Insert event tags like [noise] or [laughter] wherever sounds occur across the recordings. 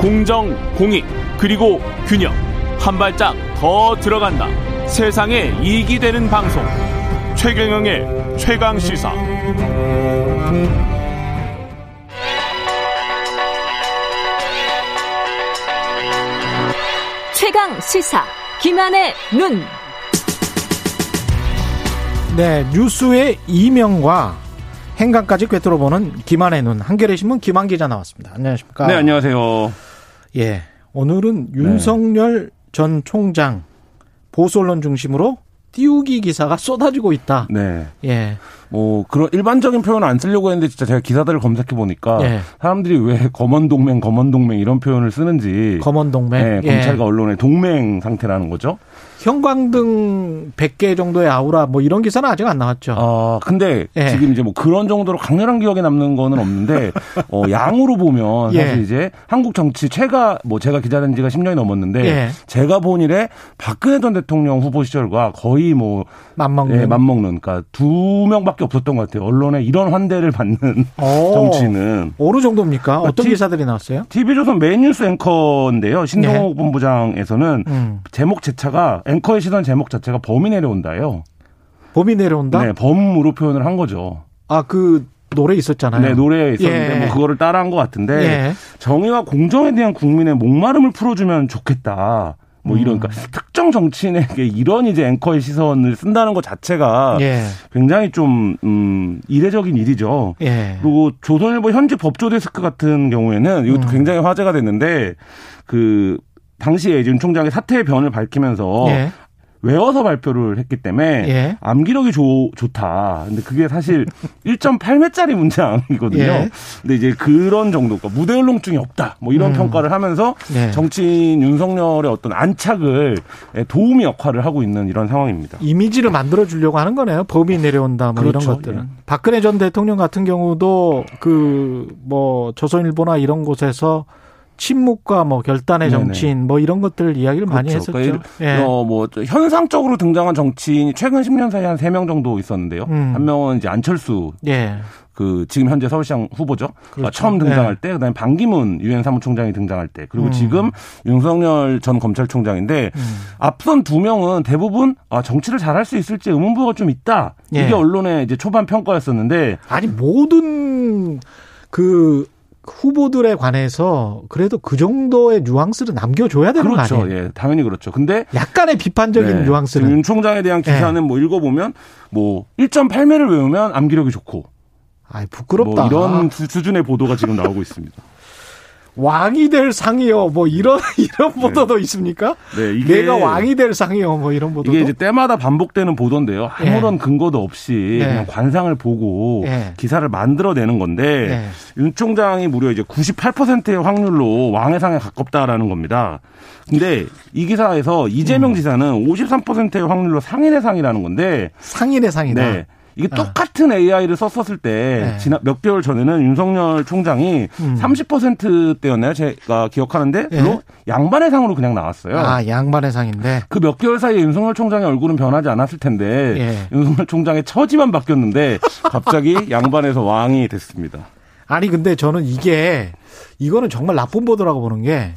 공정, 공익, 그리고 균형. 한 발짝 더 들어간다. 세상에 이익이 되는 방송. 최경영의 최강 시사. 최강 시사. 김한의 눈. 네, 뉴스의 이명과 행간까지 꿰뚫어보는 김한의 눈. 한겨레 신문 김한 기자 나왔습니다. 안녕하십니까? 네, 안녕하세요. 예, 오늘은 윤석열 전 총장 보수 언론 중심으로 띄우기 기사가 쏟아지고 있다. 네. 예, 뭐 그런 일반적인 표현을 안 쓰려고 했는데 진짜 제가 기사들을 검색해 보니까 예. 사람들이 왜 검언 동맹, 검언 동맹 이런 표현을 쓰는지 검언 동맹. 네, 예. 검찰과 언론의 동맹 상태라는 거죠. 형광등 100개 정도의 아우라 뭐 이런 기사는 아직 안 나왔죠. 아, 근데 예. 지금 이제 뭐 그런 정도로 강렬한 기억에 남는 거는 없는데 [laughs] 어 양으로 보면 예. 사실 이제 한국 정치 최가 뭐 제가 기자된 지가 10년이 넘었는데 예. 제가 본 일에 박근혜 전 대통령 후보 시절과 거의 뭐 맞먹는. 예, 맞먹는 그러니까 두 명밖에 없었던 것 같아요. 언론에 이런 환대를 받는 오. 정치는 어느 정도입니까? 어떤 티- 기사들이 나왔어요? TV조선 메인뉴스 앵커인데요. 신동욱 본부장에서는 네. 음. 제목 제차가 앵커의 시선 제목 자체가 범이 내려온다예요. 봄이 내려온다? 네, 범으로 표현을 한 거죠. 아, 그 노래 있었잖아요. 네, 노래에 있었는데 예. 뭐 그거를 따라한 것 같은데 예. 정의와 공정에 대한 국민의 목마름을 풀어주면 좋겠다. 뭐 이런 음. 그러니까 특정 정치인에게 이런 이제 앵커의 시선을 쓴다는 것 자체가 예. 굉장히 좀 음, 이례적인 일이죠. 예. 그리고 조선일보 현직 법조 데스크 같은 경우에는 이것도 음. 굉장히 화제가 됐는데 그 당시에 윤 총장이 사태의 변을 밝히면서 예. 외워서 발표를 했기 때문에 예. 암기력이 좋, 좋다. 근데 그게 사실 [laughs] 1.8매짜리 문장이거든요. 예. 근데 이제 그런 정도, 그러니까 무대 울렁증이 없다. 뭐 이런 음. 평가를 하면서 예. 정치인 윤석열의 어떤 안착을 도움이 역할을 하고 있는 이런 상황입니다. 이미지를 만들어 주려고 하는 거네요. 법이 내려온다 뭐 그렇죠. 이런 것들은. 박근혜 전 대통령 같은 경우도 그 뭐 조선일보나 이런 곳에서 침묵과 뭐 결단의 네네. 정치인 뭐 이런 것들 이야기를 많이 그렇죠. 했었죠. 그러니까 예. 어, 뭐, 저 현상적으로 등장한 정치인이 최근 10년 사이에 한 3명 정도 있었는데요. 음. 한 명은 이제 안철수, 예. 그, 지금 현재 서울시장 후보죠. 그렇죠. 아, 처음 등장할 네. 때, 그 다음에 반기문 유엔 사무총장이 등장할 때, 그리고 음. 지금 윤석열 전 검찰총장인데, 음. 앞선 두 명은 대부분, 아, 정치를 잘할 수 있을지 의문부가 좀 있다. 예. 이게 언론의 이제 초반 평가였었는데, 아니 모든 그 후보들에 관해서 그래도 그 정도의 뉘앙스를 남겨줘야 되는 거 그렇죠. 아니에요? 예, 당연히 그렇죠. 근데, 약간의 비판적인 네. 뉘앙스는 윤 총장에 대한 기사는 뭐 읽어보면, 뭐, 1.8매를 외우면 암기력이 좋고, 아이 부끄럽다. 뭐 이런 수- 수준의 보도가 지금 나오고 있습니다. 왕이 될 상이요. 뭐 이런 [laughs] 이런 보도도 있습니까? 네, 이게 내가 왕이 될 상이요. 뭐 이런 보도도. 이게 이제 때마다 반복되는 보도인데요. 아무런 근거도 없이 예. 그냥 관상을 보고 예. 기사를 만들어내는 건데 예. 윤 총장이 무려 이제 98%의 확률로 왕의 상에 가깝다라는 겁니다. 근데 이 기사에서 음. 이재명 지사는 53%의 확률로 상인의 상이라는 건데 상인의 상이다. 네. 이게 아. 똑같은 AI를 썼었을 때 네. 지난 몇 개월 전에는 윤석열 총장이 음. 30%대였나요? 제가 기억하는데 예. 별로 양반의 상으로 그냥 나왔어요. 아 양반의 상인데. 그 몇 개월 사이에 윤석열 총장의 얼굴은 변하지 않았을 텐데 예. 윤석열 총장의 처지만 바뀌었는데 갑자기 [laughs] 양반에서 왕이 됐습니다. 아니 근데 저는 이게 이거는 정말 나쁜 보도라고 보는 게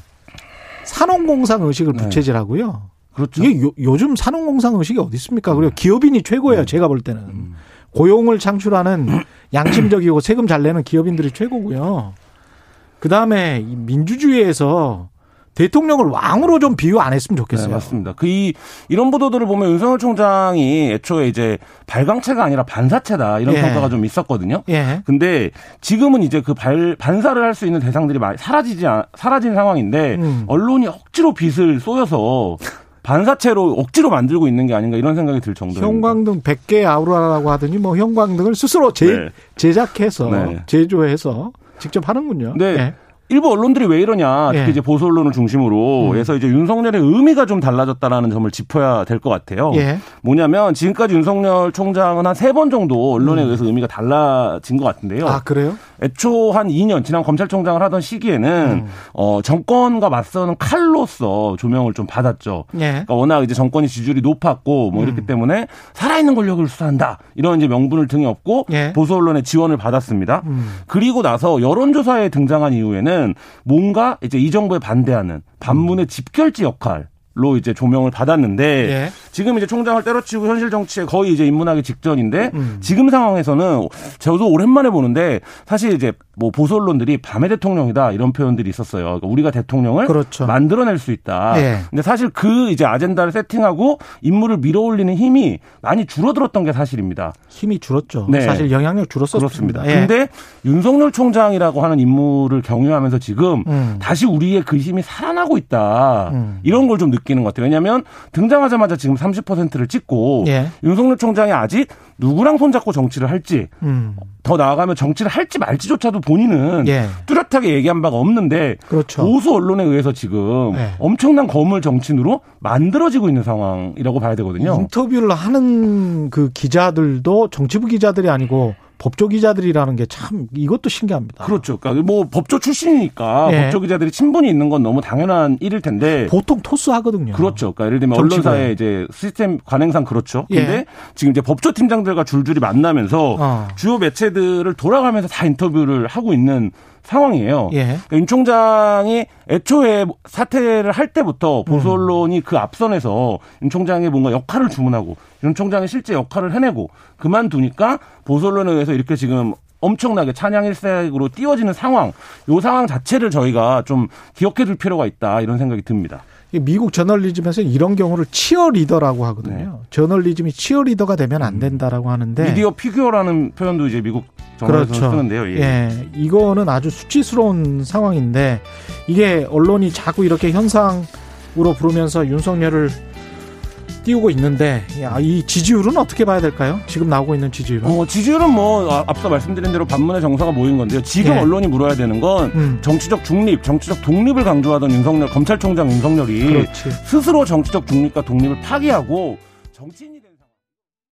산업공상 의식을 네. 부채질하고요. 그렇죠. 이게 요, 즘 산업공상 의식이 어디 있습니까? 그리고 기업인이 최고예요. 네. 제가 볼 때는 음. 고용을 창출하는 [clears throat] 양심적이고 세금 잘 내는 기업인들이 최고고요. 그 다음에 민주주의에서 대통령을 왕으로 좀 비유 안 했으면 좋겠어요. 네, 맞습니다. 그 이 이런 보도들을 보면 윤석열 총장이 애초에 이제 발광체가 아니라 반사체다 이런 예. 평가가 좀 있었거든요. 예. 근데 지금은 이제 그 발, 반사를 할 수 있는 대상들이 많이 사라지지 않- 사라진 상황인데 음. 언론이 억지로 빛을 쏘여서 반사체로 억지로 만들고 있는 게 아닌가 이런 생각이 들 정도입니다. 형광등 100개 아우라라고 하더니 뭐 형광등을 스스로 제, 네. 제작해서 네. 제조해서 직접 하는군요. 네. 예. 일부 언론들이 왜 이러냐, 특히 예. 이제 보수 언론을 중심으로 음. 해서 이제 윤석열의 의미가 좀 달라졌다라는 점을 짚어야 될 것 같아요. 예. 뭐냐면 지금까지 윤석열 총장은 한 세 번 정도 언론에 의해서 의미가 달라진 것 같은데요. 음. 아 그래요? 애초 한 2년 지난 검찰총장을 하던 시기에는 음. 어 정권과 맞서는 칼로서 조명을 좀 받았죠. 예. 그러니까 워낙 이제 정권이 지지율이 높았고 뭐 이렇기 음. 때문에 살아있는 권력을 수사한다 이런 이제 명분을 등에 업고 예. 보수 언론의 지원을 받았습니다. 음. 그리고 나서 여론조사에 등장한 이후에는 때는 뭔가 이제 이 정부에 반대하는 반문의 집결지 역할. 로 이제 조명을 받았는데 예. 지금 이제 총장을 때려치고 현실 정치에 거의 이제 입문하기 직전인데 음. 지금 상황에서는 저도 오랜만에 보는데 사실 이제 뭐 보수 언론들이 밤의 대통령이다 이런 표현들이 있었어요. 그러니까 우리가 대통령을 그렇죠. 만들어낼 수 있다. 예. 근데 사실 그 이제 아젠다를 세팅하고 인물을 밀어올리는 힘이 많이 줄어들었던 게 사실입니다. 힘이 줄었죠. 네. 사실 영향력 줄었었습니다. 예. 근데 윤석열 총장이라고 하는 인물을 경유하면서 지금 음. 다시 우리의 그 힘이 살아나고 있다. 음. 이런 걸 좀 느끼는 것 같아요. 왜냐하면 등장하자마자 지금 30%를 찍고 예. 윤석열 총장이 아직 누구랑 손잡고 정치를 할지 음. 더 나아가면 정치를 할지 말지조차도 본인은 예. 뚜렷하게 얘기한 바가 없는데 그렇죠. 보수 언론에 의해서 지금 네. 엄청난 거물 정치인으로 만들어지고 있는 상황이라고 봐야 되거든요. 인터뷰를 하는 그 기자들도 정치부 기자들이 아니고 법조 기자들이라는 게 참 이것도 신기합니다. 그렇죠. 그러니까 뭐 법조 출신이니까 예. 법조 기자들이 친분이 있는 건 너무 당연한 일일 텐데 보통 토스 하거든요. 그렇죠. 그러니까 예를 들면 정치부에. 언론사의 이제 시스템 관행상 그렇죠. 예. 근데 지금 이제 법조 팀장들과 줄줄이 만나면서 어. 주요 매체들을 돌아가면서 다 인터뷰를 하고 있는 상황이에요. 예. 그러니까 윤 총장이 애초에 사퇴를 할 때부터 보수 음. 언론이 그 앞선에서 윤 총장의 뭔가 역할을 주문하고 윤 총장의 실제 역할을 해내고 그만두니까 보수 언론에 의해서 이렇게 지금 엄청나게 찬양 일색으로 띄워지는 상황, 요 상황 자체를 저희가 좀 기억해 둘 필요가 있다 이런 생각이 듭니다. 이 미국 저널리즘에서 이런 경우를 치어리더라고 하거든요. 네. 저널리즘이 치어리더가 되면 안 된다라고 하는데 미디어 피규어라는 표현도 이제 미국 네. 그렇죠. 쓰는데요. 예. 예, 이거는 아주 수치스러운 상황인데 이게 언론이 자꾸 이렇게 현상으로 부르면서 윤석열을 띄우고 있는데 야, 이 지지율은 어떻게 봐야 될까요? 지금 나오고 있는 지지율은. 어, 지지율은 뭐 아, 앞서 말씀드린 대로 반문의 정서가 모인 건데요. 지금 예. 언론이 물어야 되는 건 음. 정치적 중립, 정치적 독립을 강조하던 윤석열 검찰총장 윤석열이 그렇지. 스스로 정치적 중립과 독립을 파기하고 정치인이